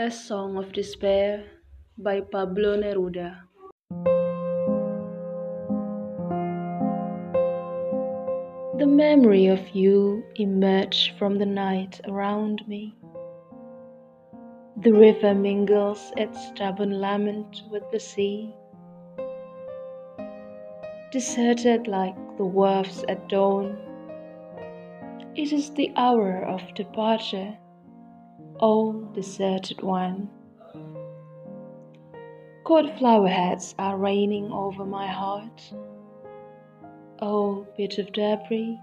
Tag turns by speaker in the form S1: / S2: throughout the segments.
S1: A Song of Despair by Pablo Neruda. The memory of you emerged from the night around me. The river mingles its stubborn lament with the sea. Deserted like the wharves at dawn, it is the hour of departure O deserted one. Cold flower heads are raining over my heart. O bit of debris,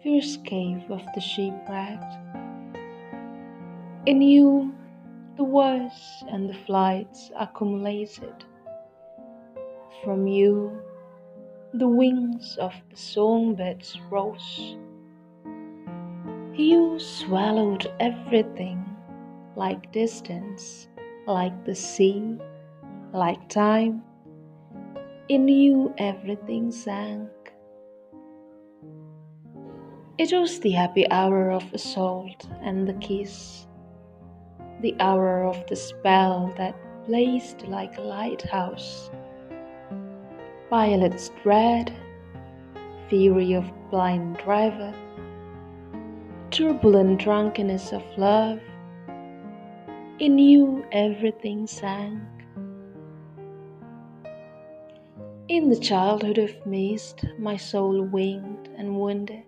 S1: fierce cave of the shipwrecked. In you, the words and the flights accumulated. From you, the wings of the songbirds rose. You swallowed everything like distance, like the sea, like time. In you, everything sank. It was the happy hour of assault and the kiss, the hour of the spell that blazed like a lighthouse. Violet's dread, fury of blind driver turbulent drunkenness of love. In you, everything sank. In the childhood of mist, my soul winged and wounded.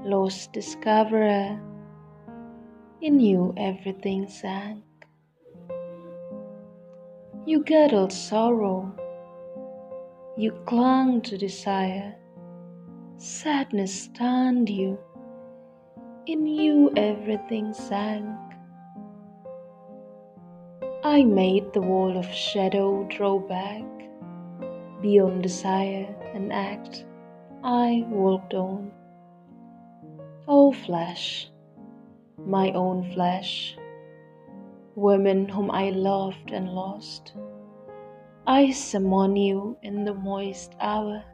S1: Lost discoverer, in you, everything sank. You girdled sorrow, you clung to desire. Sadness stunned you in you everything sank. I made the wall of shadow draw back. Beyond desire and act, I walked on. O flesh, my own flesh, women whom I loved and lost, I summon you in the moist hour.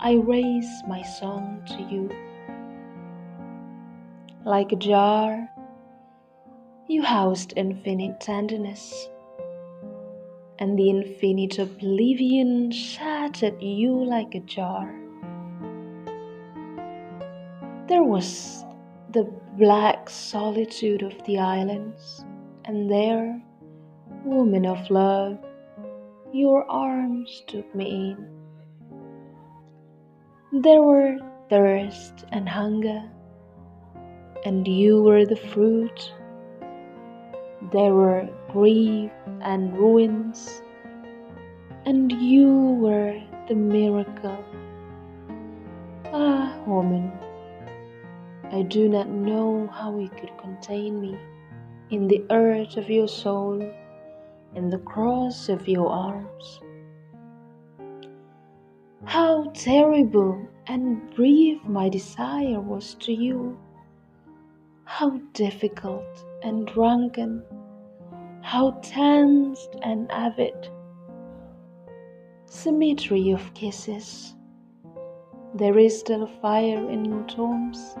S1: I raise my song to you like a jar. You housed infinite tenderness, and the infinite oblivion shattered you like a jar. There was the black solitude of the islands, and there, woman of love, your arms took me in. There were thirst and hunger and you were the fruit. There were grief and ruins, and you were the miracle. Ah, woman, I do not know how you could contain me in the earth of your soul, in the cross of your arms. How terrible and brief my desire was to you how difficult and drunken, how tensed and avid. Symmetry of kisses. There is still fire in your tombs.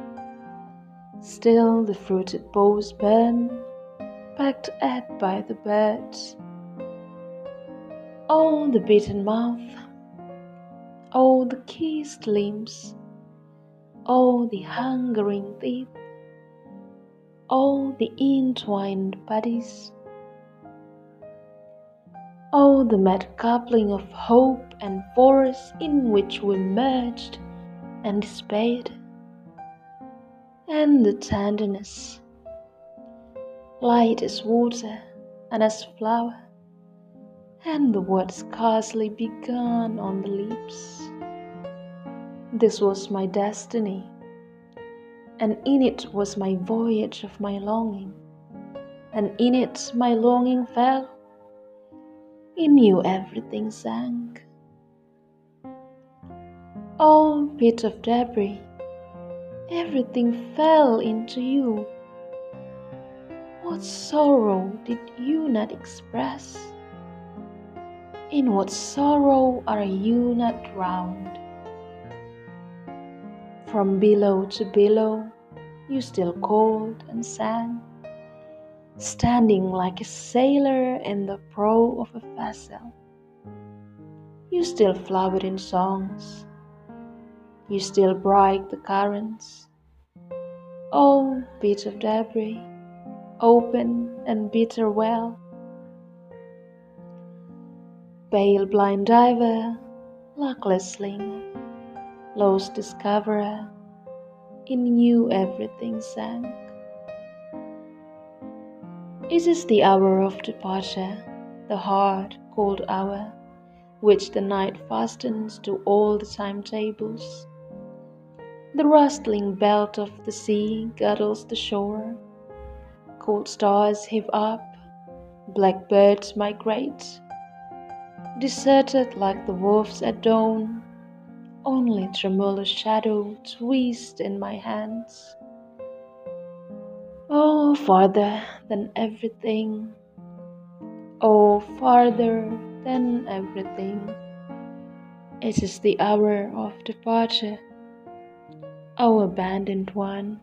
S1: Still the fruited boughs burn, pecked at by the birds. Oh, the bitten mouth. Oh, the kissed limbs. Oh, the hungering teeth all the entwined bodies. all the mad coupling of hope and force in which we merged and despaired, and the tenderness, light as water and as flower, and the word scarcely begun on the lips. This was my destiny and in it was my voyage of my longing, and in it my longing fell. In you everything sank. Oh, bit of debris, everything fell into you. What sorrow did you not express? In what sorrow are you not drowned? From billow to billow, you still called and sang. standing like a sailor in the prow of a vessel. You still flowered in songs, you still break the currents. Oh, bit of debris, open and bitter well. Pale blind diver, luckless slinger, lost discoverer, in you everything sank. It is the hour of departure, the hard, cold hour, which the night fastens to all the timetables. The rustling belt of the sea girdles the shore. Cold stars heave up, black birds migrate. Deserted like the wolves at dawn, only tremulous shadow twist in my hands. Oh, farther than everything. Oh, farther than everything. It is the hour of departure, O abandoned one.